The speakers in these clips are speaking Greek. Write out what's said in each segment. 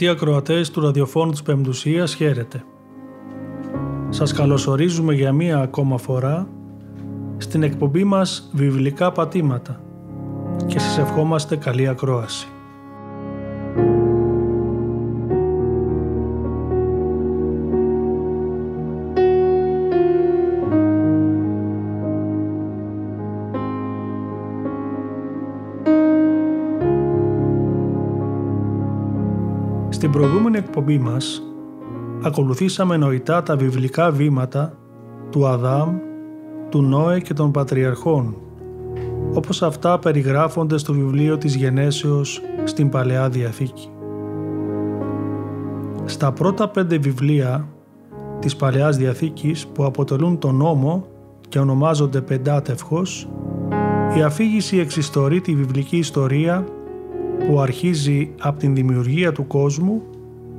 Αγαπητοί ακροατές του ραδιοφώνου της Πεμπτουσίας, χαίρετε. Σας καλωσορίζουμε για μία ακόμα φορά στην εκπομπή μας «Βιβλικά πατήματα» και σας ευχόμαστε καλή ακρόαση. Στην προηγούμενη εκπομπή μας ακολουθήσαμε νοητά τα βιβλικά βήματα του Αδάμ, του Νόε και των Πατριαρχών όπως αυτά περιγράφονται στο βιβλίο της Γενέσεως στην Παλαιά Διαθήκη. Στα πρώτα πέντε βιβλία της Παλαιάς Διαθήκης που αποτελούν τον νόμο και ονομάζονται πεντάτευχος, η αφήγηση εξιστορεί τη βιβλική ιστορία που αρχίζει από την δημιουργία του κόσμου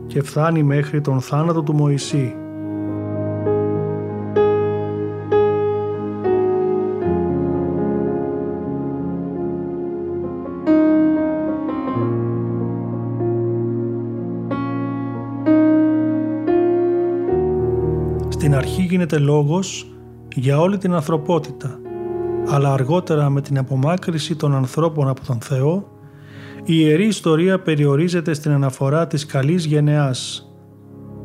και φτάνει μέχρι τον θάνατο του Μωυσή. Στην αρχή γίνεται λόγος για όλη την ανθρωπότητα, αλλά αργότερα με την απομάκρυση των ανθρώπων από τον Θεό η Ιερή Ιστορία περιορίζεται στην αναφορά της καλής γενεάς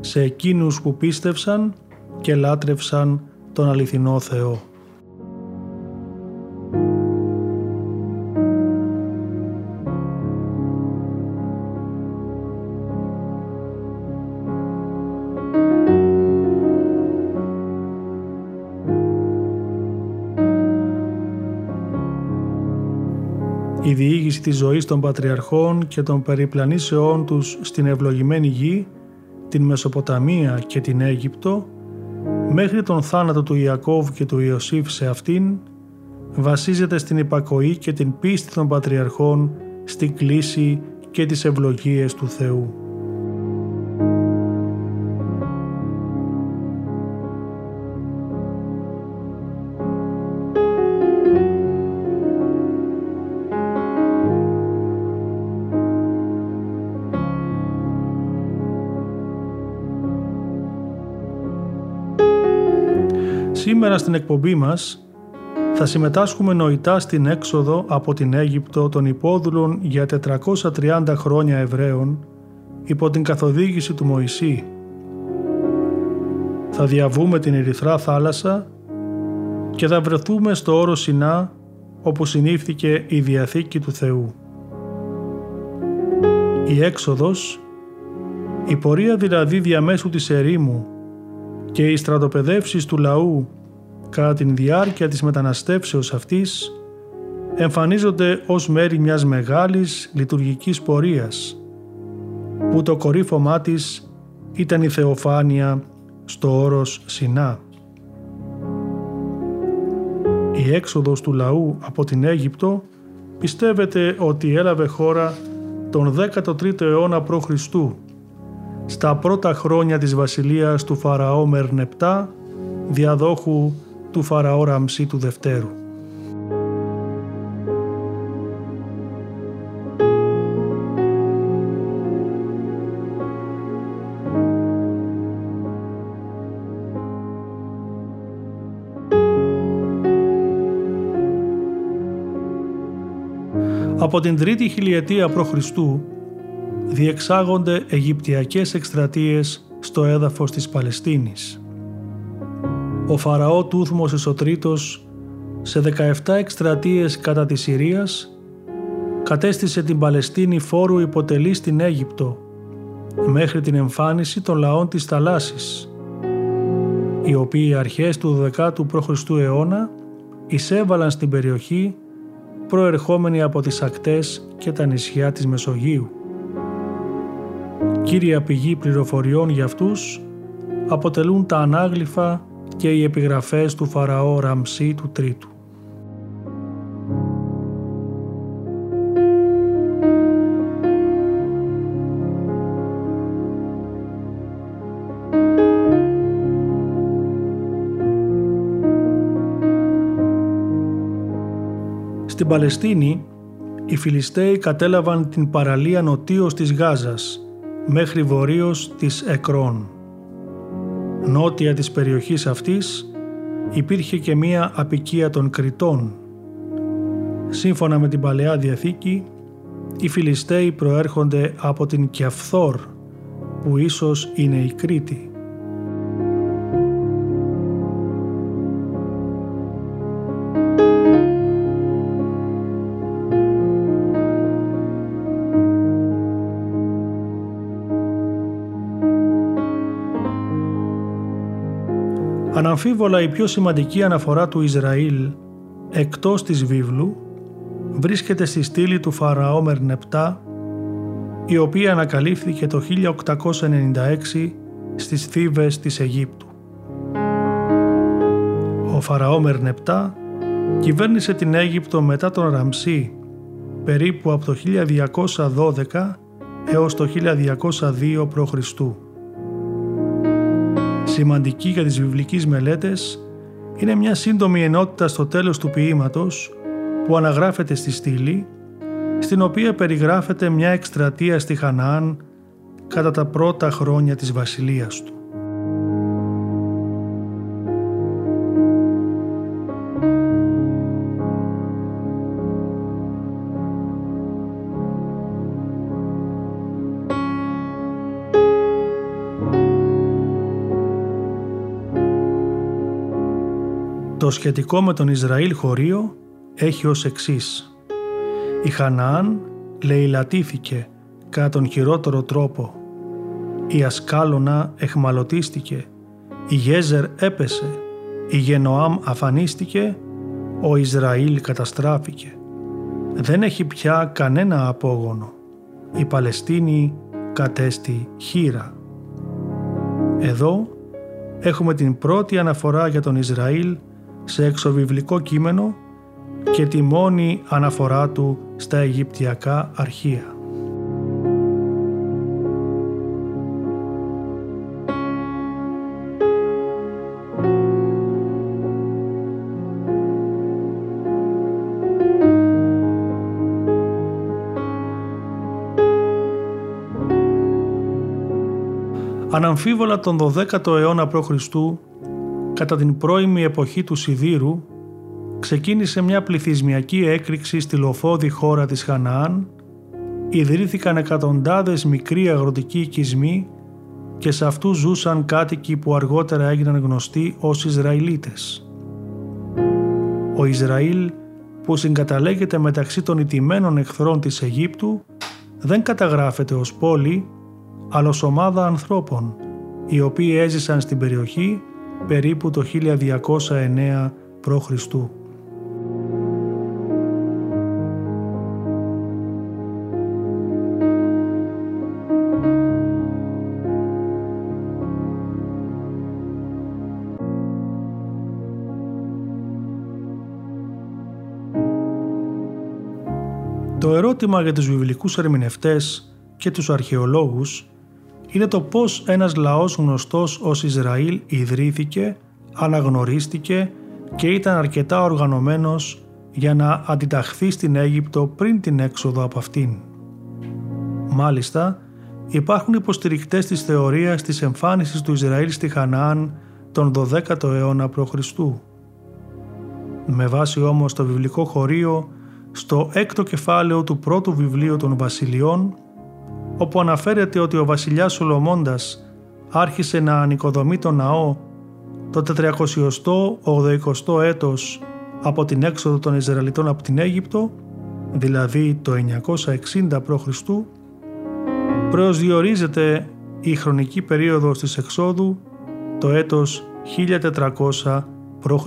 σε εκείνους που πίστευσαν και λάτρευσαν τον αληθινό Θεό. Η διήγηση της ζωής των πατριαρχών και των περιπλανήσεών τους στην ευλογημένη γη, την Μεσοποταμία και την Αίγυπτο, μέχρι τον θάνατο του Ιακώβ και του Ιωσήφ σε αυτήν, βασίζεται στην υπακοή και την πίστη των πατριαρχών στην κλίση και τις ευλογίες του Θεού. Σήμερα στην εκπομπή μας θα συμμετάσχουμε νοητά στην έξοδο από την Αίγυπτο των υπόδουλων για 430 χρόνια Εβραίων υπό την καθοδήγηση του Μωυσή. Θα διαβούμε την Ερυθρά θάλασσα και θα βρεθούμε στο όρο Σινά όπου συνήφθηκε η Διαθήκη του Θεού. Η έξοδος, η πορεία δηλαδή διαμέσου της ερήμου και οι στρατοπεδεύσεις του λαού κατά την διάρκεια της μεταναστεύσεως αυτής εμφανίζονται ως μέρη μιας μεγάλης λειτουργικής πορείας που το κορύφωμά της ήταν η θεοφάνεια στο όρος Σινά. Η έξοδος του λαού από την Αίγυπτο πιστεύετε ότι έλαβε χώρα τον 13ο αιώνα π.Χ. στα πρώτα χρόνια της βασιλείας του Φαραώ Μερνεπτά διαδόχου του Φαραώ Ραμσή του Δευτέρου. Από την τρίτη χιλιετία π.Χ. διεξάγονται Αιγυπτιακές εκστρατείες στο έδαφος της Παλαιστίνης. Ο Φαραώ Τούθμος Εσωτρίτος σε 17 εκστρατείες κατά της Συρίας κατέστησε την Παλαιστίνη φόρου υποτελή στην Αίγυπτο μέχρι την εμφάνιση των λαών της θαλάσσης οι οποίοι αρχές του 12ου π.Χ. αιώνα εισέβαλαν στην περιοχή προερχόμενοι από τις ακτές και τα νησιά της Μεσογείου. Κύρια πηγή πληροφοριών για αυτούς αποτελούν τα ανάγλυφα και οι επιγραφές του Φαραώ Ραμσί του Τρίτου. Στην Παλαιστίνη, οι Φιλιστέοι κατέλαβαν την παραλία νοτίως της Γάζας μέχρι βορείως της Εκρών. Νότια της περιοχής αυτής υπήρχε και μία απικία των Κριτών. Σύμφωνα με την Παλαιά Διαθήκη, οι Φιλιστέοι προέρχονται από την Κιαφθόρ, που ίσως είναι η Κρήτη. Αναμφίβολα η πιο σημαντική αναφορά του Ισραήλ εκτός της βίβλου βρίσκεται στη στήλη του Φαραώ Μερνεπτά η οποία ανακαλύφθηκε το 1896 στις Θήβες της Αιγύπτου. Ο Φαραώ Μερνεπτά κυβέρνησε την Αίγυπτο μετά τον Ραμσί περίπου από το 1212 έως το 1202 π.Χ σημαντική για τις βιβλικές μελέτες είναι μια σύντομη ενότητα στο τέλος του ποίηματος που αναγράφεται στη στήλη στην οποία περιγράφεται μια εκστρατεία στη Χαναάν κατά τα πρώτα χρόνια της βασιλείας του. Το σχετικό με τον Ισραήλ χωρίο έχει ως εξής. Η Χαναάν λαιλατήθηκε κατά τον χειρότερο τρόπο. Η Ασκάλωνα εχμαλωτίστηκε. Η Γέζερ έπεσε. Η Γενοάμ αφανίστηκε. Ο Ισραήλ καταστράφηκε. Δεν έχει πια κανένα απόγονο. Η Παλαιστίνη κατέστη χείρα. Εδώ έχουμε την πρώτη αναφορά για τον Ισραήλ σε εξωβιβλικό κείμενο και τη μόνη αναφορά του στα Αιγυπτιακά αρχεία. Αναμφίβολα τον 12ο αιώνα π.Χ κατά την πρώιμη εποχή του Σιδήρου ξεκίνησε μια πληθυσμιακή έκρηξη στη λοφόδη χώρα της Χαναάν, ιδρύθηκαν εκατοντάδες μικροί αγροτικοί οικισμοί και σε αυτούς ζούσαν κάτοικοι που αργότερα έγιναν γνωστοί ως Ισραηλίτες. Ο Ισραήλ που συγκαταλέγεται μεταξύ των ιτημένων εχθρών της Αιγύπτου δεν καταγράφεται ως πόλη, αλλά ως ομάδα ανθρώπων, οι οποίοι έζησαν στην περιοχή περίπου το 1209 π.Χ. Το ερώτημα για τους βιβλικούς ερμηνευτές και τους αρχαιολόγους είναι το πώς ένας λαός γνωστός ως Ισραήλ ιδρύθηκε, αναγνωρίστηκε και ήταν αρκετά οργανωμένος για να αντιταχθεί στην Αίγυπτο πριν την έξοδο από αυτήν. Μάλιστα, υπάρχουν υποστηρικτές της θεωρίας της εμφάνισης του Ισραήλ στη Χαναάν τον 12ο αιώνα π.Χ. Με βάση όμως το βιβλικό χωρίο στο έκτο κεφάλαιο του πρώτου βιβλίου των βασιλειών όπου αναφέρεται ότι ο βασιλιάς Σολομώντας άρχισε να ανοικοδομεί τον ναό το 480 έτος από την έξοδο των Ισραηλιτών από την Αίγυπτο, δηλαδή το 960 π.Χ., προσδιορίζεται η χρονική περίοδος της εξόδου το έτος 1400 π.Χ.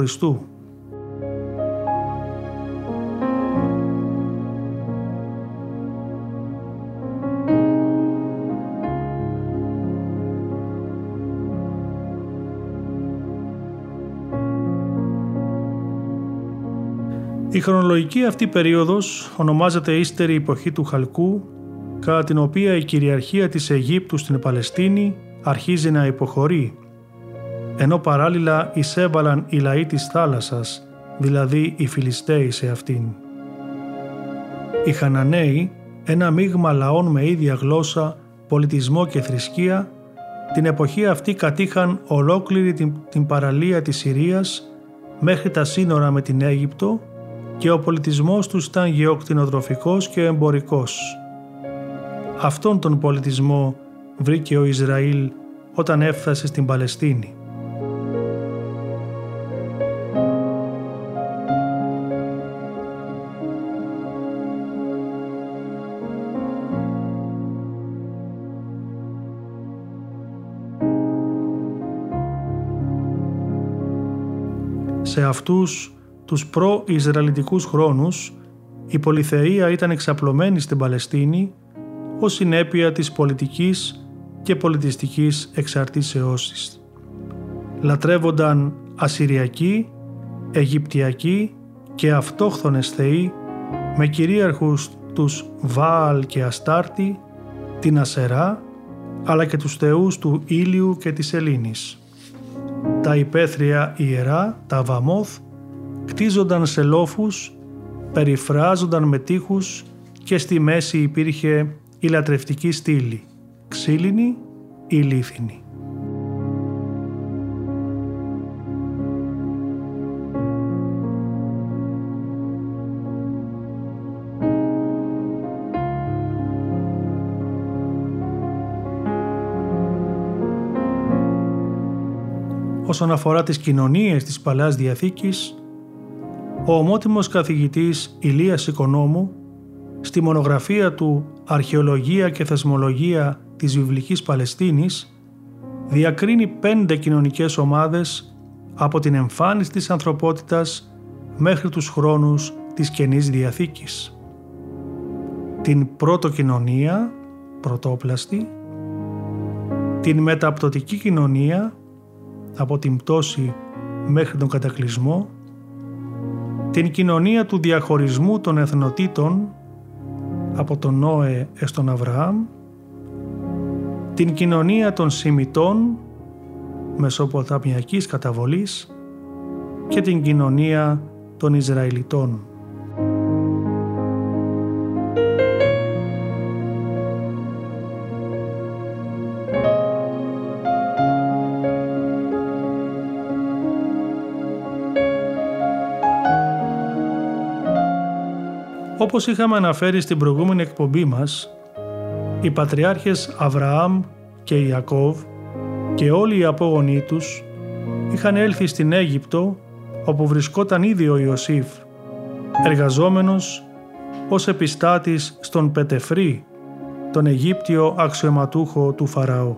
Η χρονολογική αυτή περίοδος ονομάζεται ύστερη εποχή του Χαλκού, κατά την οποία η κυριαρχία της Αιγύπτου στην Παλαιστίνη αρχίζει να υποχωρεί, ενώ παράλληλα εισέβαλαν οι λαοί της θάλασσας, δηλαδή οι Φιλιστέοι σε αυτήν. Οι Χαναναίοι, ένα μείγμα λαών με ίδια γλώσσα, πολιτισμό και θρησκεία, την εποχή αυτή κατήχαν ολόκληρη την, την παραλία της Συρίας μέχρι τα σύνορα με την Αίγυπτο και ο πολιτισμός τους ήταν γεωκτηνοτροφικός και εμπορικός. Αυτόν τον πολιτισμό βρήκε ο Ισραήλ όταν έφτασε στην Παλαιστίνη. Σε αυτούς τους προ-Ισραηλιτικούς χρόνους η πολυθεία ήταν εξαπλωμένη στην Παλαιστίνη ως συνέπεια της πολιτικής και πολιτιστικής εξαρτήσεώς της. Λατρεύονταν Ασυριακοί, Αιγυπτιακοί και αυτόχθονες θεοί με κυρίαρχους τους Βάαλ και Αστάρτη, την Ασερά, αλλά και τους θεούς του Ήλιου και της Ελλήνης. Τα υπαίθρια ιερά, τα Βαμόθ, κτίζονταν σε λόφους, περιφράζονταν με τείχους και στη μέση υπήρχε η λατρευτική στήλη, ξύλινη ή λίθινη. Όσον αφορά τις κοινωνίες της Παλαιάς Διαθήκης, ο ομότιμος καθηγητής Ηλίας Οικονόμου στη μονογραφία του «Αρχαιολογία και Θεσμολογία της Βιβλικής Παλαιστίνης» διακρίνει πέντε κοινωνικές ομάδες από την εμφάνιση της ανθρωπότητας μέχρι τους χρόνους της Καινής Διαθήκης. Την πρώτο κοινωνία, πρωτόπλαστη, την μεταπτωτική κοινωνία από την πτώση μέχρι τον κατακλυσμό την κοινωνία του διαχωρισμού των εθνοτήτων από τον Νόε έως τον Αβραάμ, την κοινωνία των Σιμιτών Μεσοποταμιακής καταβολής και την κοινωνία των Ισραηλιτών. Όπως είχαμε αναφέρει στην προηγούμενη εκπομπή μας, οι πατριάρχες Αβραάμ και Ιακώβ και όλοι οι απόγονοί τους είχαν έλθει στην Αίγυπτο όπου βρισκόταν ήδη ο Ιωσήφ, εργαζόμενος ως επιστάτης στον Πετεφρή, τον Αιγύπτιο αξιωματούχο του Φαραώ.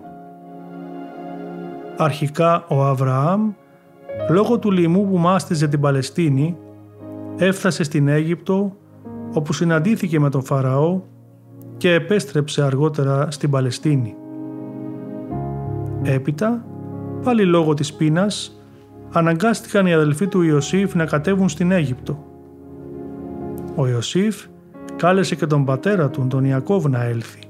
Αρχικά ο Αβραάμ, λόγω του λοιμού που μάστιζε την Παλαιστίνη, έφτασε στην Αίγυπτο όπου συναντήθηκε με τον Φαραώ και επέστρεψε αργότερα στην Παλαιστίνη. Έπειτα, πάλι λόγω της πείνας, αναγκάστηκαν οι αδελφοί του Ιωσήφ να κατέβουν στην Αίγυπτο. Ο Ιωσήφ κάλεσε και τον πατέρα του, τον Ιακώβ, να έλθει.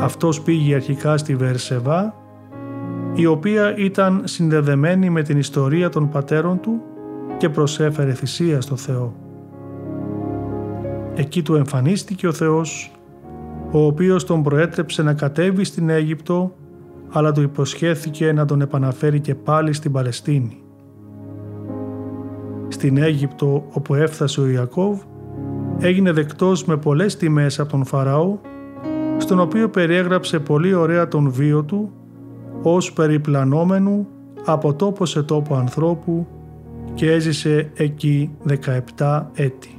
Αυτός πήγε αρχικά στη Βερσεβά, η οποία ήταν συνδεδεμένη με την ιστορία των πατέρων του και προσέφερε θυσία στο Θεό. Εκεί του εμφανίστηκε ο Θεός, ο οποίος τον προέτρεψε να κατέβει στην Αίγυπτο, αλλά του υποσχέθηκε να τον επαναφέρει και πάλι στην Παλαιστίνη. Στην Αίγυπτο όπου έφτασε ο Ιακώβ, έγινε δεκτός με πολλές τιμές από τον Φαραώ, στον οποίο περιέγραψε πολύ ωραία τον βίο του, ως περιπλανόμενου από τόπο σε τόπο ανθρώπου και έζησε εκεί 17 έτη.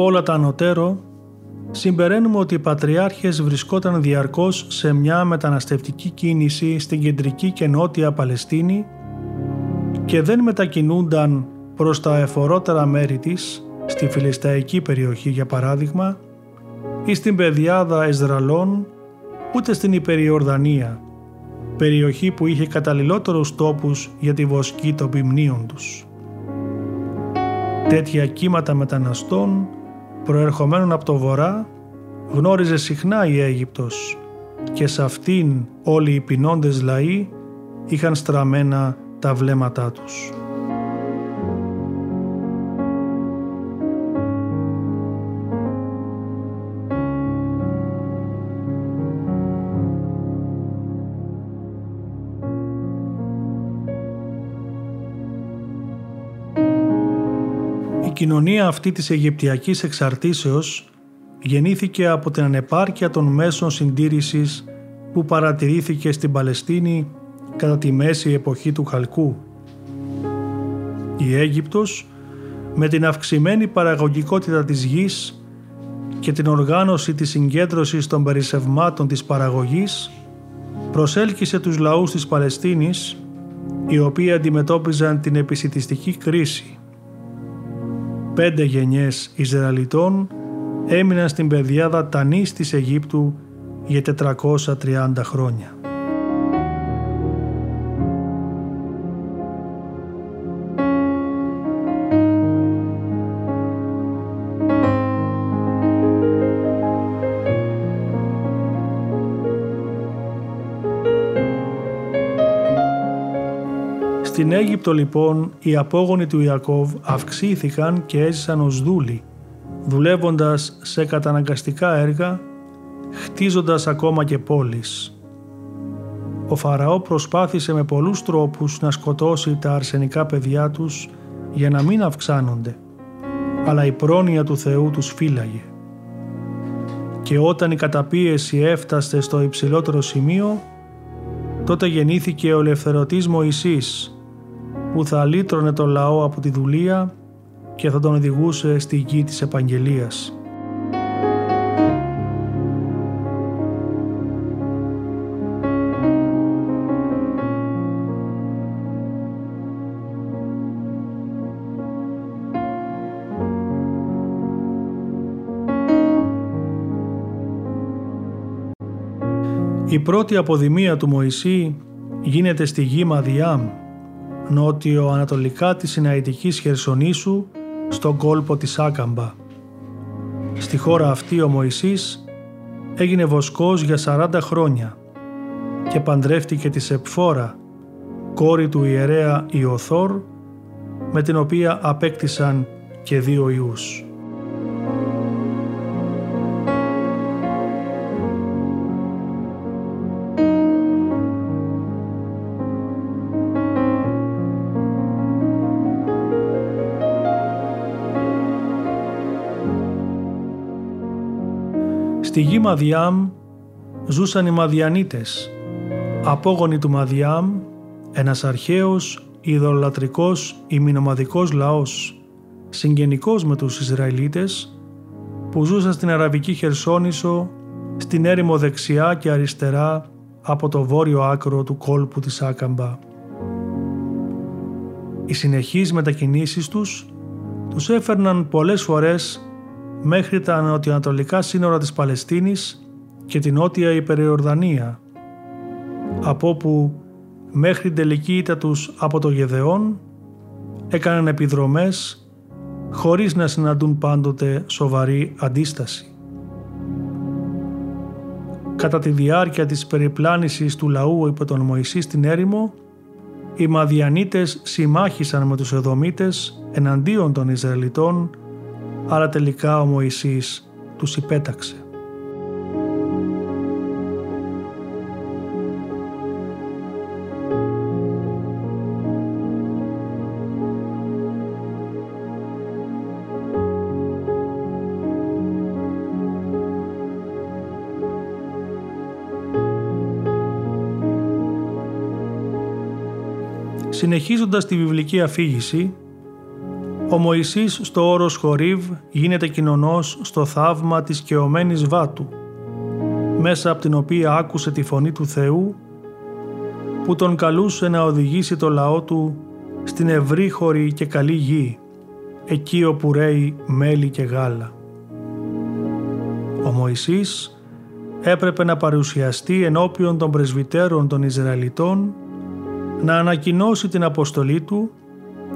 Από όλα τα ανωτέρω, συμπεραίνουμε ότι οι Πατριάρχες βρισκόταν διαρκώς σε μια μεταναστευτική κίνηση στην κεντρική και νότια Παλαιστίνη και δεν μετακινούνταν προς τα εφορότερα μέρη της, στη Φιλισταϊκή περιοχή για παράδειγμα, ή στην πεδιάδα Εσδραλών, ούτε στην Υπεριορδανία, περιοχή που είχε καταλληλότερους τόπους για τη βοσκή των ποιμνίων τους. Τέτοια κύματα μεταναστών προερχομένων από το βορρά γνώριζε συχνά η Αίγυπτος και σε αυτήν όλοι οι πεινώντες λαοί είχαν στραμμένα τα βλέμματά τους. Κοινωνία αυτή της Αιγυπτιακής εξαρτήσεως γεννήθηκε από την ανεπάρκεια των μέσων συντήρησης που παρατηρήθηκε στην Παλαιστίνη κατά τη μέση εποχή του Χαλκού. Η Αίγυπτος με την αυξημένη παραγωγικότητα της γης και την οργάνωση της συγκέντρωσης των περισσευμάτων της παραγωγής προσέλκυσε τους λαούς της Παλαιστίνης οι οποίοι αντιμετώπιζαν την επισητιστική κρίση πέντε γενιές Ισραηλιτών έμειναν στην πεδιάδα Τανής της Αιγύπτου για 430 χρόνια. Στην Αίγυπτο λοιπόν οι απόγονοι του Ιακώβ αυξήθηκαν και έζησαν ως δούλοι, δουλεύοντας σε καταναγκαστικά έργα, χτίζοντας ακόμα και πόλεις. Ο Φαραώ προσπάθησε με πολλούς τρόπους να σκοτώσει τα αρσενικά παιδιά τους για να μην αυξάνονται, αλλά η πρόνοια του Θεού τους φύλαγε. Και όταν η καταπίεση έφτασε στο υψηλότερο σημείο, τότε γεννήθηκε ο ελευθερωτής Μωυσής, που θα λύτρωνε το λαό από τη δουλεία και θα τον οδηγούσε στη γη της επαγγελίας. Η πρώτη αποδημία του Μωυσή γίνεται στη γη Μαδιάμ νότιο-ανατολικά της Συναϊτικής Χερσονήσου στον κόλπο της Άκαμπα. Στη χώρα αυτή ο Μωυσής έγινε βοσκός για 40 χρόνια και παντρεύτηκε τη Σεπφόρα, κόρη του ιερέα Ιωθόρ, με την οποία απέκτησαν και δύο ιούς. Στη γη Μαδιάμ ζούσαν οι Μαδιανίτες, απόγονοι του Μαδιάμ, ένας αρχαίος, ειδωλατρικός, ημινομαδικός λαός, συγγενικός με τους Ισραηλίτες, που ζούσαν στην Αραβική Χερσόνησο, στην έρημο δεξιά και αριστερά από το βόρειο άκρο του κόλπου της Άκαμπα. Οι συνεχείς μετακινήσεις τους τους έφερναν πολλές φορές μέχρι τα νοτιοανατολικά σύνορα της Παλαιστίνης και την νότια Υπεριορδανία, από όπου μέχρι την τελική ήττα τους από το Γεδεόν έκαναν επιδρομές χωρίς να συναντούν πάντοτε σοβαρή αντίσταση. Κατά τη διάρκεια της περιπλάνησης του λαού υπό τον Μωυσή στην έρημο, οι Μαδιανίτες συμμάχησαν με τους Εδωμίτες εναντίον των Ισραηλιτών άλλα τελικά ο Μωυσής τους υπέταξε. Συνεχίζοντας τη βιβλική αφήγηση, ο Μωυσής στο όρος Χορίβ γίνεται κοινωνός στο θαύμα της κεωμένης βάτου, μέσα από την οποία άκουσε τη φωνή του Θεού που τον καλούσε να οδηγήσει το λαό του στην ευρύχωρη και καλή γη, εκεί όπου ρέει μέλι και γάλα. Ο Μωυσής έπρεπε να παρουσιαστεί ενώπιον των πρεσβυτέρων των Ισραηλιτών, να ανακοινώσει την αποστολή του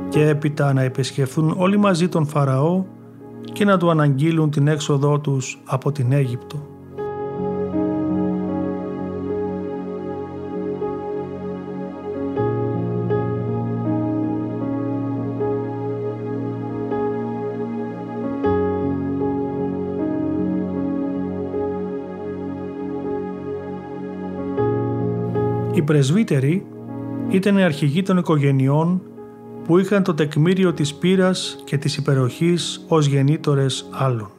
και έπειτα να επισκεφθούν όλοι μαζί τον Φαραώ και να του αναγγείλουν την έξοδό τους από την Αίγυπτο. Οι πρεσβύτεροι ήταν οι αρχηγοί των οικογενειών που είχαν το τεκμήριο της πείρας και της υπεροχής ως γεννήτορες άλλων.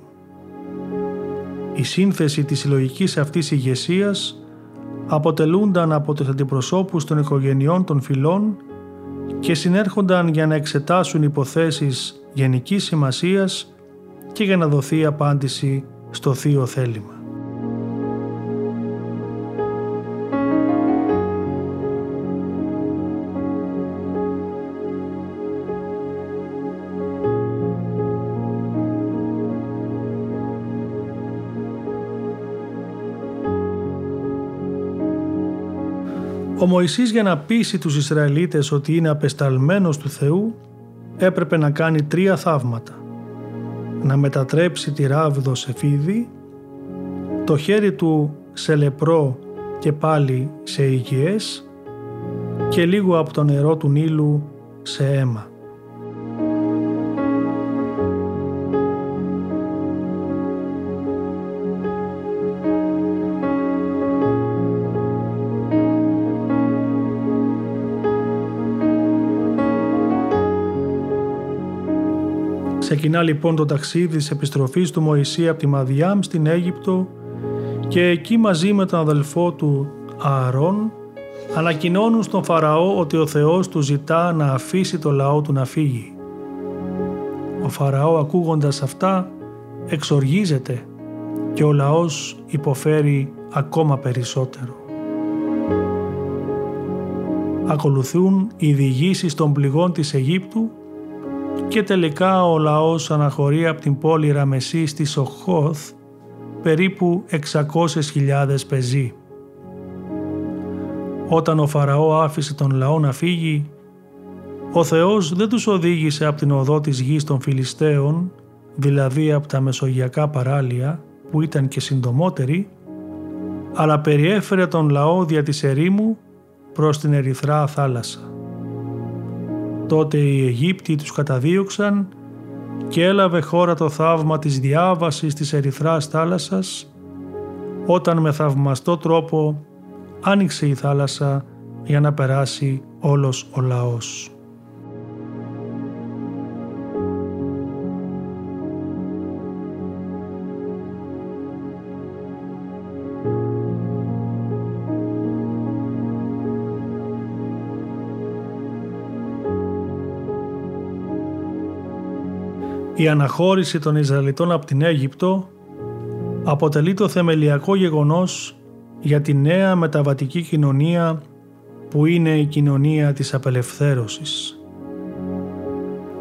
Η σύνθεση της συλλογικής αυτής ηγεσίας αποτελούνταν από τους αντιπροσώπους των οικογενειών των φυλών και συνέρχονταν για να εξετάσουν υποθέσεις γενικής σημασίας και για να δοθεί απάντηση στο θείο θέλημα. Ο Μωυσής για να πείσει τους Ισραηλίτες ότι είναι απεσταλμένος του Θεού έπρεπε να κάνει τρία θαύματα. Να μετατρέψει τη ράβδο σε φίδι, το χέρι του σε λεπρό και πάλι σε υγιές και λίγο από το νερό του Νείλου σε αίμα. Ξεκινά λοιπόν το ταξίδι της επιστροφής του Μωυσή από τη Μαδιάμ στην Αίγυπτο και εκεί μαζί με τον αδελφό του Ααρών ανακοινώνουν στον Φαραώ ότι ο Θεός του ζητά να αφήσει το λαό του να φύγει. Ο Φαραώ ακούγοντας αυτά εξοργίζεται και ο λαός υποφέρει ακόμα περισσότερο. Ακολουθούν οι διηγήσεις των πληγών της Αιγύπτου και τελικά ο λαός αναχωρεί από την πόλη Ραμεσή στη Σοχόθ περίπου 600.000 πεζοί. Όταν ο Φαραώ άφησε τον λαό να φύγει, ο Θεός δεν τους οδήγησε από την οδό της γης των Φιλιστέων, δηλαδή από τα μεσογειακά παράλια που ήταν και συντομότεροι, αλλά περιέφερε τον λαό δια της ερήμου προς την ερυθρά θάλασσα. Τότε οι Αιγύπτιοι τους καταδίωξαν και έλαβε χώρα το θαύμα της διάβασης της ερυθράς θάλασσας όταν με θαυμαστό τρόπο άνοιξε η θάλασσα για να περάσει όλος ο λαός. Η αναχώρηση των Ισραηλιτών από την Αίγυπτο αποτελεί το θεμελιακό γεγονός για τη νέα μεταβατική κοινωνία που είναι η κοινωνία της απελευθέρωσης.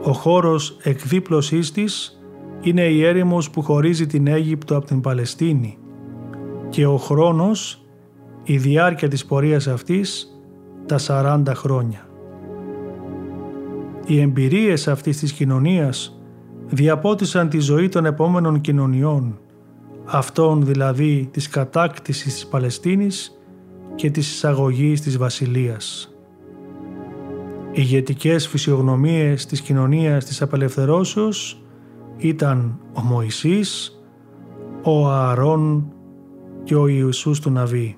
Ο χώρος εκδίπλωσής της είναι η έρημος που χωρίζει την Αίγυπτο από την Παλαιστίνη και ο χρόνος, η διάρκεια της πορείας αυτής, τα 40 χρόνια. Οι εμπειρίες αυτής της κοινωνίας διαπότισαν τη ζωή των επόμενων κοινωνιών, αυτών δηλαδή της κατάκτησης της Παλαιστίνης και της εισαγωγής της Βασιλείας. Οι ηγετικές φυσιογνωμίες της κοινωνίας της απελευθερώσεως ήταν ο Μωυσής, ο Ααρών και ο Ιησούς του Ναβί.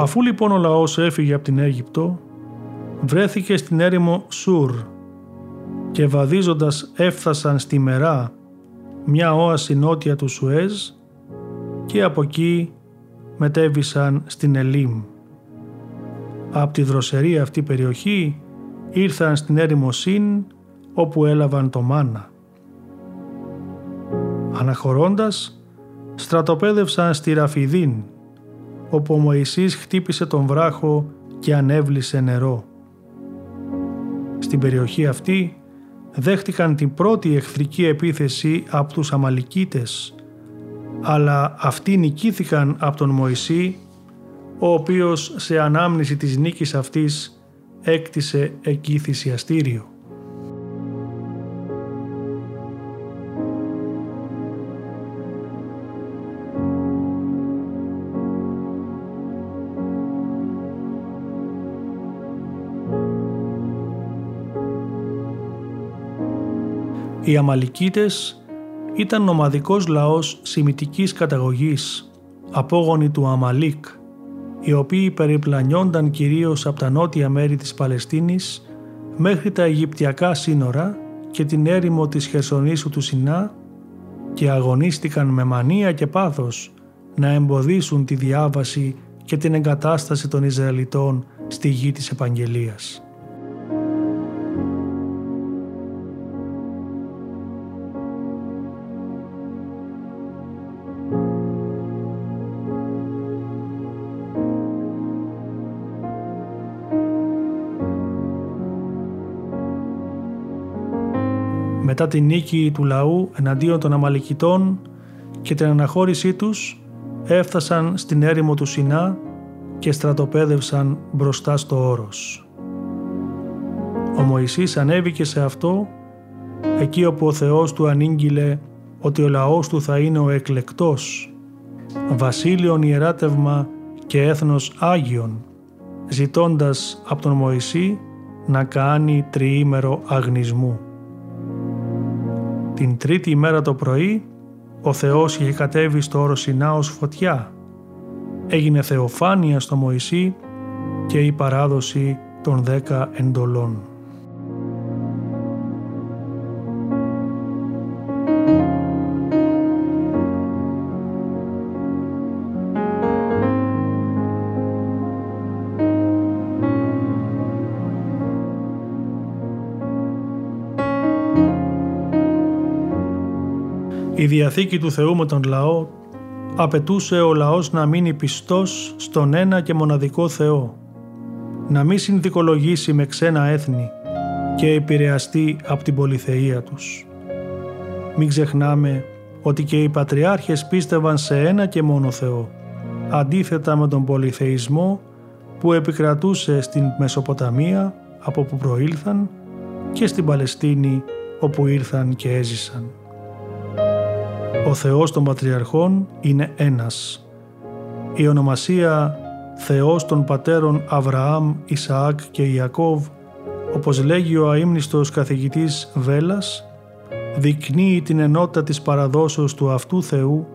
Αφού λοιπόν ο λαός έφυγε από την Αίγυπτο, βρέθηκε στην έρημο Σουρ και βαδίζοντας έφτασαν στη Μερά, μια όαση νότια του Σουέζ και από εκεί μετέβησαν στην Ελίμ. Από τη δροσερή αυτή περιοχή ήρθαν στην έρημο Σύν όπου έλαβαν το μάνα. Αναχωρώντας, στρατοπέδευσαν στη Ραφιδίν, όπου ο Μωυσής χτύπησε τον βράχο και ανέβλησε νερό. Στην περιοχή αυτή δέχτηκαν την πρώτη εχθρική επίθεση από τους Αμαλικίτες, αλλά αυτοί νικήθηκαν από τον Μωυσή, ο οποίος σε ανάμνηση της νίκης αυτής έκτισε εκεί θυσιαστήριο. Οι Αμαλικίτες ήταν νομαδικός λαός σημιτικής καταγωγής, απόγονοι του Αμαλίκ, οι οποίοι περιπλανιόνταν κυρίως από τα νότια μέρη της Παλαιστίνης μέχρι τα Αιγυπτιακά σύνορα και την έρημο της Χερσονήσου του Σινά και αγωνίστηκαν με μανία και πάθος να εμποδίσουν τη διάβαση και την εγκατάσταση των Ισραηλιτών στη γη της Επαγγελίας. Μετά την νίκη του λαού εναντίον των Αμαλικητών και την αναχώρησή τους έφτασαν στην έρημο του Σινά και στρατοπέδευσαν μπροστά στο όρος. Ο Μωυσής ανέβηκε σε αυτό εκεί όπου ο Θεός του ανήγγειλε ότι ο λαός του θα είναι ο εκλεκτός, βασίλειον ιεράτευμα και έθνος Άγιον, ζητώντας από τον Μωυσή να κάνει τριήμερο αγνισμού. Την τρίτη ημέρα το πρωί, ο Θεός είχε κατέβει στο όρο Σινά ως φωτιά. Έγινε θεοφάνεια στο Μωυσή και η παράδοση των δέκα εντολών. Η Διαθήκη του Θεού με τον λαό απαιτούσε ο λαός να μείνει πιστός στον ένα και μοναδικό Θεό, να μην συνδικολογήσει με ξένα έθνη και επηρεαστεί από την πολυθεία τους. Μην ξεχνάμε ότι και οι πατριάρχες πίστευαν σε ένα και μόνο Θεό, αντίθετα με τον πολυθεϊσμό που επικρατούσε στην Μεσοποταμία από που προήλθαν και στην Παλαιστίνη όπου ήρθαν και έζησαν. Ο Θεός των Πατριαρχών είναι ένας. Η ονομασία Θεός των Πατέρων Αβραάμ, Ισαάκ και Ιακώβ, όπως λέγει ο αείμνηστος καθηγητής Βέλας, δεικνύει την ενότητα της παραδόσεως του αυτού Θεού,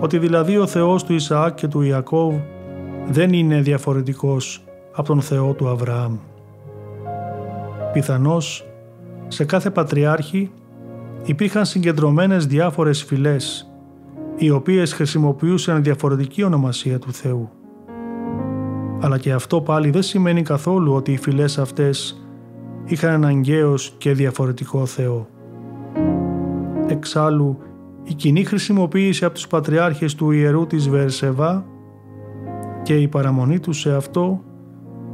ότι δηλαδή ο Θεός του Ισαάκ και του Ιακώβ δεν είναι διαφορετικός από τον Θεό του Αβραάμ. Πιθανώς, σε κάθε πατριάρχη υπήρχαν συγκεντρωμένες διάφορες φυλές, οι οποίες χρησιμοποιούσαν διαφορετική ονομασία του Θεού. Αλλά και αυτό πάλι δεν σημαίνει καθόλου ότι οι φυλές αυτές είχαν αναγκαίος και διαφορετικό Θεό. Εξάλλου, η κοινή χρησιμοποίηση από τους πατριάρχες του ιερού της Βερσεβά και η παραμονή του σε αυτό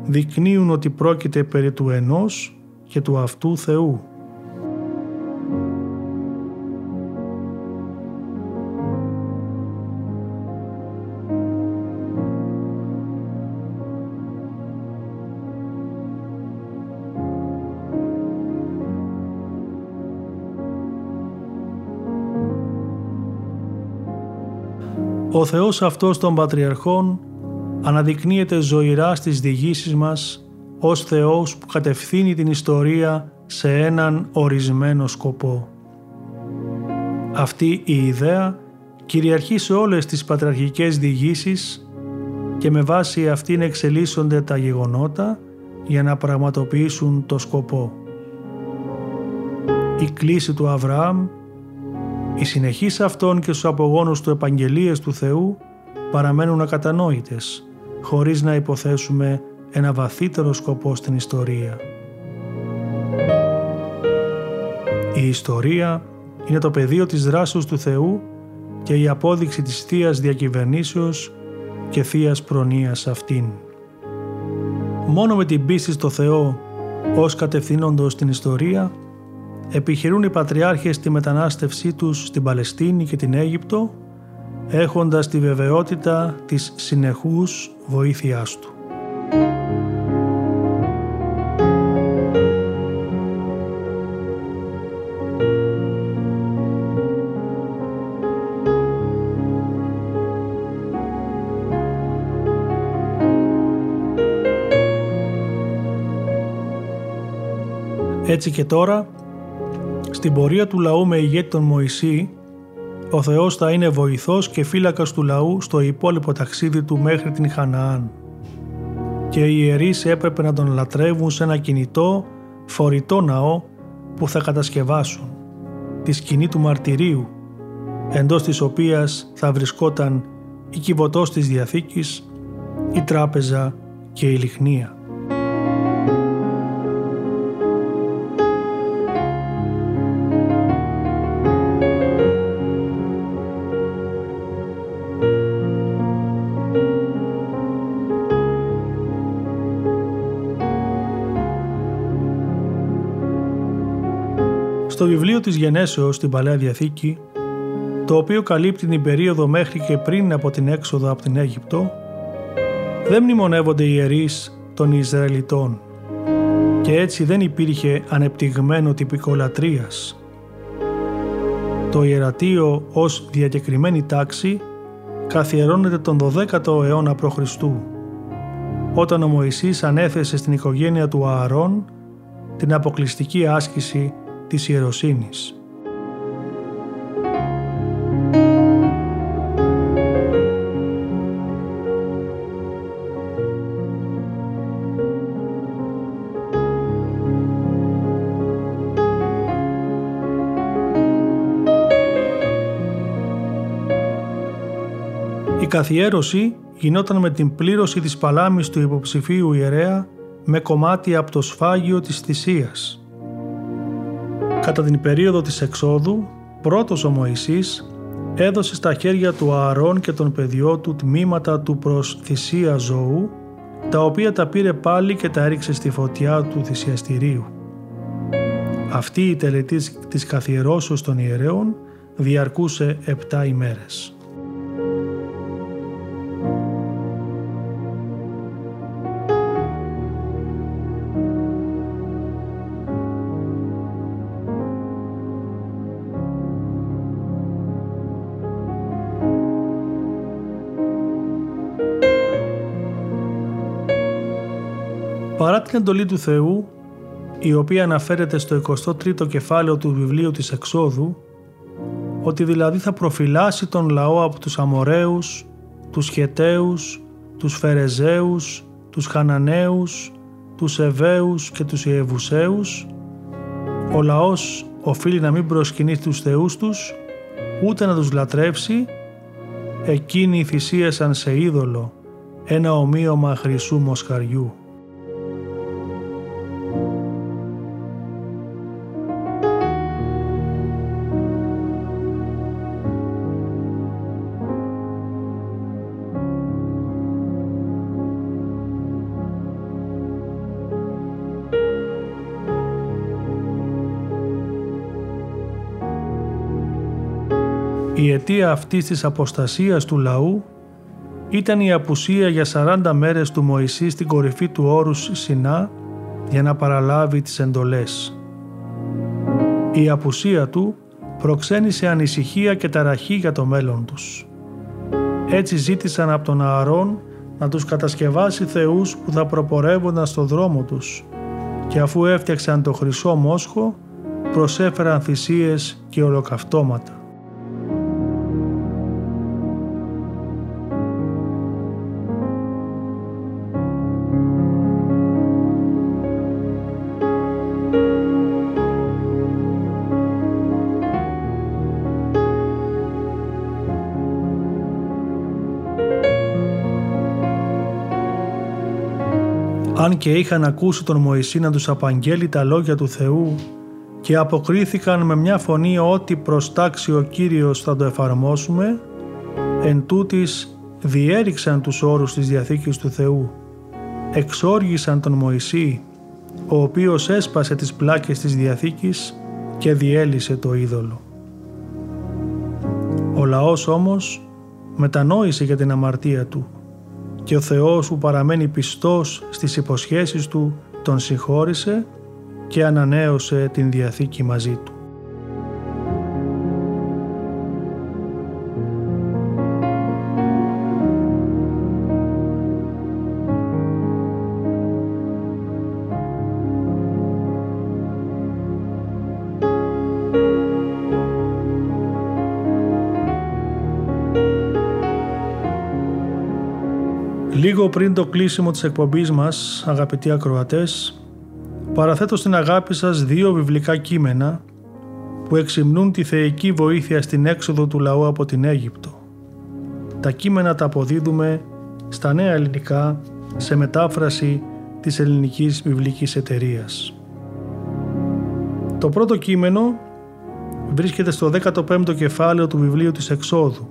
δεικνύουν ότι πρόκειται περί του ενός και του αυτού Θεού. Ο Θεός αυτός των Πατριαρχών αναδεικνύεται ζωηρά στις διηγήσεις μας ως Θεός που κατευθύνει την ιστορία σε έναν ορισμένο σκοπό. Αυτή η ιδέα κυριαρχεί σε όλες τις πατριαρχικές διηγήσεις και με βάση αυτήν εξελίσσονται τα γεγονότα για να πραγματοποιήσουν το σκοπό. Η κλίση του Αβραάμ, οι συνεχείς αυτών και στους απογόνους του επαγγελίες του Θεού παραμένουν ακατανόητες, χωρίς να υποθέσουμε ένα βαθύτερο σκοπό στην ιστορία. Η ιστορία είναι το πεδίο της δράσης του Θεού και η απόδειξη της Θείας Διακυβερνήσεως και Θείας Προνοίας αυτήν. Μόνο με την πίστη στο Θεό ως κατευθύνοντος την ιστορία επιχειρούν οι Πατριάρχες τη μετανάστευσή τους στην Παλαιστίνη και την Αίγυπτο έχοντας τη βεβαιότητα της συνεχούς βοήθειάς Του. Έτσι και τώρα, στην πορεία του λαού με ηγέτη τον Μωυσή, ο Θεός θα είναι βοηθός και φύλακας του λαού στο υπόλοιπο ταξίδι του μέχρι την Χαναάν. Και οι ιερείς έπρεπε να τον λατρεύουν σε ένα κινητό, φορητό ναό που θα κατασκευάσουν, τη σκηνή του μαρτυρίου, εντός της οποίας θα βρισκόταν η κυβωτός της Διαθήκης, η τράπεζα και η λιχνία. Στο βιβλίο της Γενέσεως στην Παλαιά Διαθήκη, το οποίο καλύπτει την περίοδο μέχρι και πριν από την έξοδο από την Αίγυπτο, δεν μνημονεύονται οι ιερείς των Ισραηλιτών και έτσι δεν υπήρχε ανεπτυγμένο τυπικό λατρείας. Το ιερατείο ως διακεκριμένη τάξη καθιερώνεται τον 12ο αιώνα π.Χ. όταν ο Μωυσής ανέθεσε στην οικογένεια του Ααρών την αποκλειστική άσκηση της ιεροσύνης. Η καθιέρωση γινόταν με την πλήρωση της παλάμης του υποψηφίου ιερέα με κομμάτι από το σφάγιο της θυσίας. Κατά την περίοδο της εξόδου, πρώτος ο Μωυσής έδωσε στα χέρια του Ααρών και των παιδιών του τμήματα του προς θυσία ζώου, τα οποία τα πήρε πάλι και τα έριξε στη φωτιά του θυσιαστηρίου. Αυτή η τελετή της καθιερώσεως των ιερέων διαρκούσε επτά ημέρες. Την εντολή του Θεού, η οποία αναφέρεται στο 23ο κεφάλαιο του βιβλίου της Εξόδου, ότι δηλαδή θα προφυλάσει τον λαό από τους Αμοραίους, τους Χεταίους, τους Φερεζαίους, τους Χαναναίους, τους Εβαίους και τους Ιεβουσαίους, ο λαός οφείλει να μην προσκυνεί τους θεούς τους, ούτε να τους λατρεύσει, εκείνοι θυσίασαν σε είδωλο ένα ομοίωμα χρυσού μοσχαριού. Αιτία αυτής της αποστασίας του λαού ήταν η απουσία για 40 μέρες του Μωυσή στην κορυφή του όρους Σινά για να παραλάβει τις εντολές. Η απουσία του προξένησε ανησυχία και ταραχή για το μέλλον τους. Έτσι ζήτησαν από τον Ααρών να τους κατασκευάσει θεούς που θα προπορεύονταν στο δρόμο τους και αφού έφτιαξαν το χρυσό μόσχο προσέφεραν θυσίες και ολοκαυτώματα. Και είχαν ακούσει τον Μωυσή να τους απαγγέλει τα λόγια του Θεού και αποκρίθηκαν με μια φωνή ότι προστάξει ο Κύριος θα το εφαρμόσουμε, εν τούτης διέριξαν τους όρους της Διαθήκης του Θεού, εξόργησαν τον Μωυσή, ο οποίος έσπασε τις πλάκες της Διαθήκης και διέλυσε το είδωλο. Ο λαός όμως μετανόησε για την αμαρτία του και ο Θεός που παραμένει πιστός στις υποσχέσεις του τον συγχώρησε και ανανέωσε την Διαθήκη μαζί του. Λίγο πριν το κλείσιμο της εκπομπής μας, αγαπητοί ακροατές, παραθέτω στην αγάπη σας δύο βιβλικά κείμενα που εξυμνούν τη θεϊκή βοήθεια στην έξοδο του λαού από την Αίγυπτο. Τα κείμενα τα αποδίδουμε στα νέα ελληνικά σε μετάφραση της ελληνικής βιβλικής εταιρείας. Το πρώτο κείμενο βρίσκεται στο 15ο κεφάλαιο του βιβλίου της Εξόδου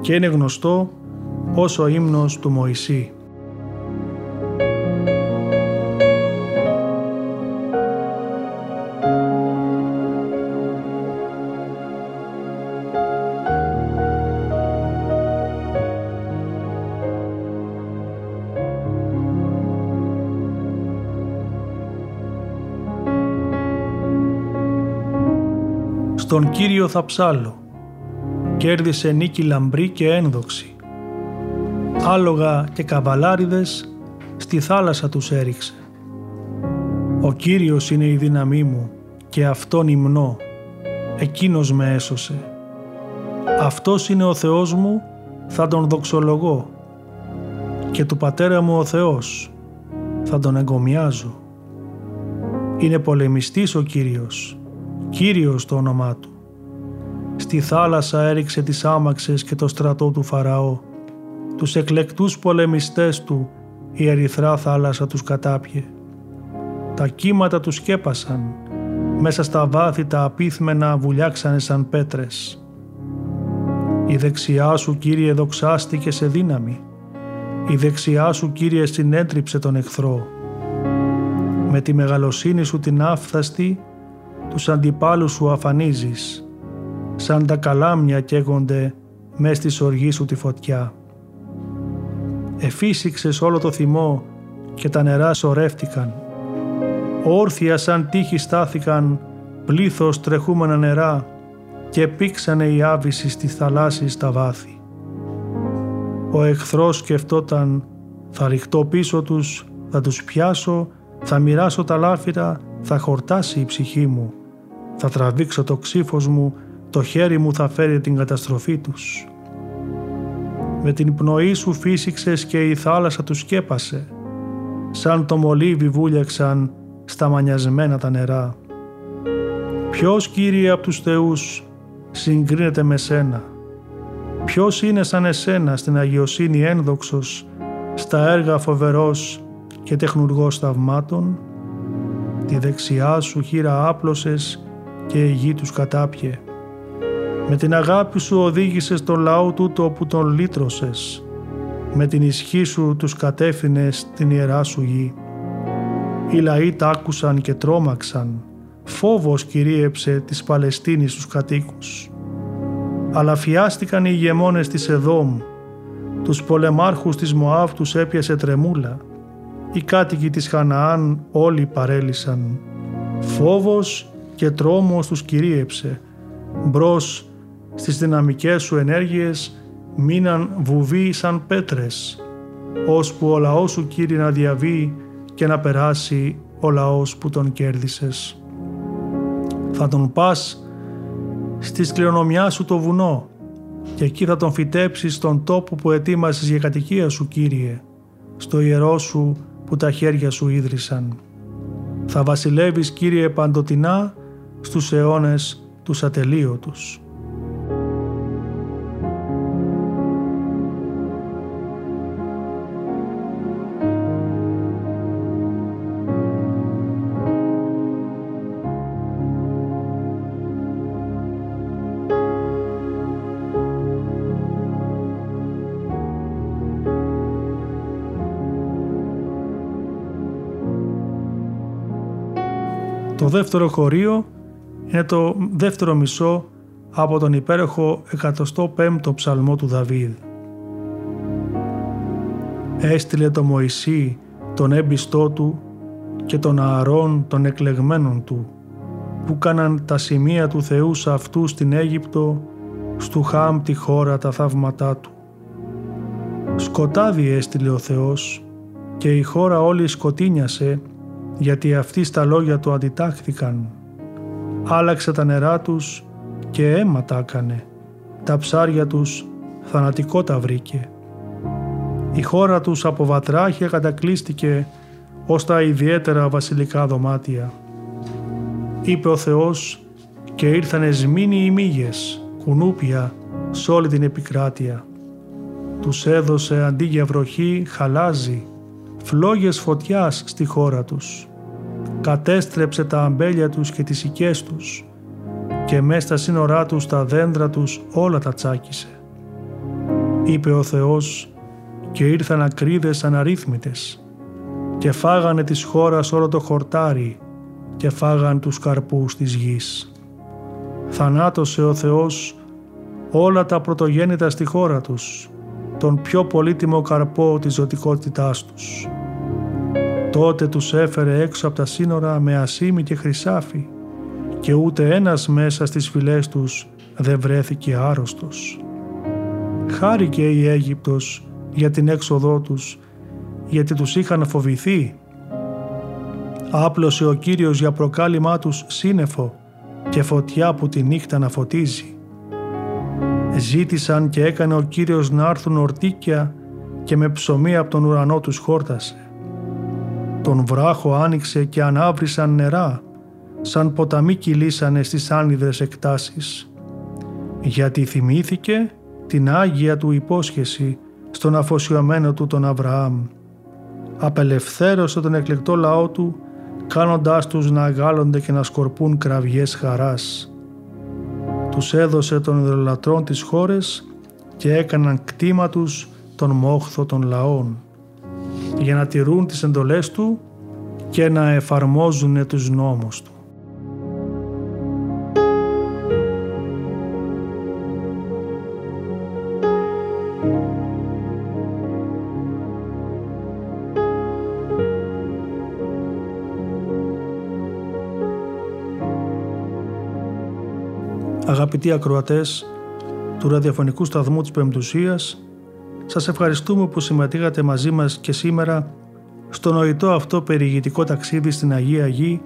και είναι γνωστό ως ο ύμνος του Μωυσή. Στον Κύριο θα ψάλω. Κέρδισε νίκη λαμπρή και ένδοξη άλογα και καβαλάριδες στη θάλασσα τους έριξε. Ο Κύριος είναι η δύναμή μου και Αυτόν υμνώ, Εκείνος με έσωσε. Αυτός είναι ο Θεός μου, θα Τον δοξολογώ και του Πατέρα μου ο Θεός, θα Τον εγκομιάζω. Είναι πολεμιστής ο Κύριος, Κύριος το όνομά Του. Στη θάλασσα έριξε τις άμαξες και το στρατό του Φαραώ τους εκλεκτούς πολεμιστές του η ερυθρά θάλασσα τους κατάπιε. Τα κύματα τους σκέπασαν, μέσα στα βάθη τα απίθμενα βουλιάξανε σαν πέτρες. Η δεξιά σου Κύριε δοξάστηκε σε δύναμη, η δεξιά σου Κύριε συνέτριψε τον εχθρό. Με τη μεγαλοσύνη σου την άφθαστη, τους αντιπάλους σου αφανίζεις, σαν τα καλάμια καίγονται μες στη σοργή σου τη φωτιά εφύσηξες όλο το θυμό και τα νερά σωρεύτηκαν. Όρθια σαν τείχη στάθηκαν πλήθος τρεχούμενα νερά και πήξανε οι άβυση στη θαλάσση στα βάθη. Ο εχθρός σκεφτόταν θα ρηχτώ πίσω τους, θα τους πιάσω, θα μοιράσω τα λάφυρα, θα χορτάσει η ψυχή μου. Θα τραβήξω το ξύφος μου, το χέρι μου θα φέρει την καταστροφή τους με την πνοή σου φύσηξες και η θάλασσα τους σκέπασε, σαν το μολύβι βούλιαξαν στα μανιασμένα τα νερά. Ποιος Κύριε από τους θεούς συγκρίνεται με σένα, ποιος είναι σαν εσένα στην αγιοσύνη ένδοξος, στα έργα φοβερός και τεχνουργός θαυμάτων, τη δεξιά σου χείρα άπλωσες και η γη τους κατάπιε. Με την αγάπη σου οδήγησες τον λαό τούτο που τον λύτρωσες. Με την ισχύ σου τους κατέφθινες στην ιερά σου γη. Οι λαοί τ' άκουσαν και τρόμαξαν. Φόβος κυρίεψε της Παλαιστίνης τους κατοίκους. Αλλά φιάστηκαν οι ηγεμόνες της Εδόμ. Τους πολεμάρχους της Μωάβ τους έπιασε τρεμούλα. Οι κάτοικοι της Χαναάν όλοι παρέλυσαν. Φόβος και τρόμος τους κυρίεψε. Μπρος στις δυναμικές σου ενέργειες μείναν βουβοί σαν πέτρες, ώσπου ο λαός σου Κύριε να διαβεί και να περάσει ο λαός που τον κέρδισες. Θα τον πας στη σκληρονομιά σου το βουνό και εκεί θα τον φυτέψεις στον τόπο που ετοίμασες για κατοικία σου Κύριε, στο ιερό σου που τα χέρια σου ίδρυσαν. Θα βασιλεύεις Κύριε παντοτινά στους αιώνες τους ατελείωτους. Δεύτερο χωρίο είναι το δεύτερο μισό από τον υπέροχο 105ο ψαλμό του Δαβίδ. Έστειλε το Μωυσή τον έμπιστό του και τον Ααρών των εκλεγμένων του που κάναν τα σημεία του Θεού σε αυτούς στην Αίγυπτο στου Χάμ τη χώρα τα θαύματά του. Σκοτάδι έστειλε ο Θεός και η χώρα όλη σκοτίνιασε γιατί αυτοί στα λόγια του αντιτάχθηκαν. Άλλαξε τα νερά τους και αίμα τα έκανε. Τα ψάρια τους θανατικό τα βρήκε. Η χώρα τους από βατράχια κατακλείστηκε ως τα ιδιαίτερα βασιλικά δωμάτια. Είπε ο Θεός και ήρθανε σμήνοι οι μύγες, κουνούπια, σ' όλη την επικράτεια. Τους έδωσε αντί για βροχή χαλάζι, φλόγες φωτιάς στη χώρα τους. Κατέστρεψε τα αμπέλια τους και τις οικές τους και μες στα σύνορά τους τα δέντρα τους όλα τα τσάκισε. Είπε ο Θεός και ήρθαν ακρίδες αναρρύθμιτες και φάγανε της χώρας όλο το χορτάρι και φάγαν τους καρπούς της γης. Θανάτωσε ο Θεός όλα τα πρωτογέννητα στη χώρα τους, τον πιο πολύτιμο καρπό της ζωτικότητάς τους. Τότε τους έφερε έξω από τα σύνορα με ασήμι και χρυσάφι και ούτε ένας μέσα στις φυλές τους δεν βρέθηκε άρρωστος. Χάρηκε η Αίγυπτος για την έξοδό τους, γιατί τους είχαν φοβηθεί. Άπλωσε ο Κύριος για προκάλημά τους σύννεφο και φωτιά που τη νύχτα να φωτίζει. Ζήτησαν και έκανε ο Κύριος να έρθουν ορτίκια και με ψωμί από τον ουρανό τους χόρτασε. Τον βράχο άνοιξε και ανάβρισαν νερά, σαν ποταμοί κυλήσανε στις άνυδρες εκτάσεις. Γιατί θυμήθηκε την Άγια του υπόσχεση στον αφοσιωμένο του τον Αβραάμ. Απελευθέρωσε τον εκλεκτό λαό του, κάνοντάς τους να αγάλλονται και να σκορπούν κραυγές χαράς. Τους έδωσε των ιδρολατρών τις χώρες και έκαναν κτήμα τους τον μόχθο των λαών, για να τηρούν τις εντολές του και να εφαρμόζουν τους νόμους του. Αγαπητοί ακροατές του ραδιοφωνικού σταθμού της Πεμπτουσίας, σας ευχαριστούμε που συμμετείχατε μαζί μας και σήμερα στο νοητό αυτό περιηγητικό ταξίδι στην Αγία Γη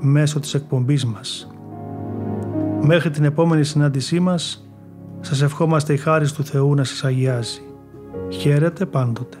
μέσω της εκπομπής μας. Μέχρι την επόμενη συνάντησή μας, σας ευχόμαστε η χάρις του Θεού να σας αγιάζει. Χαίρετε πάντοτε.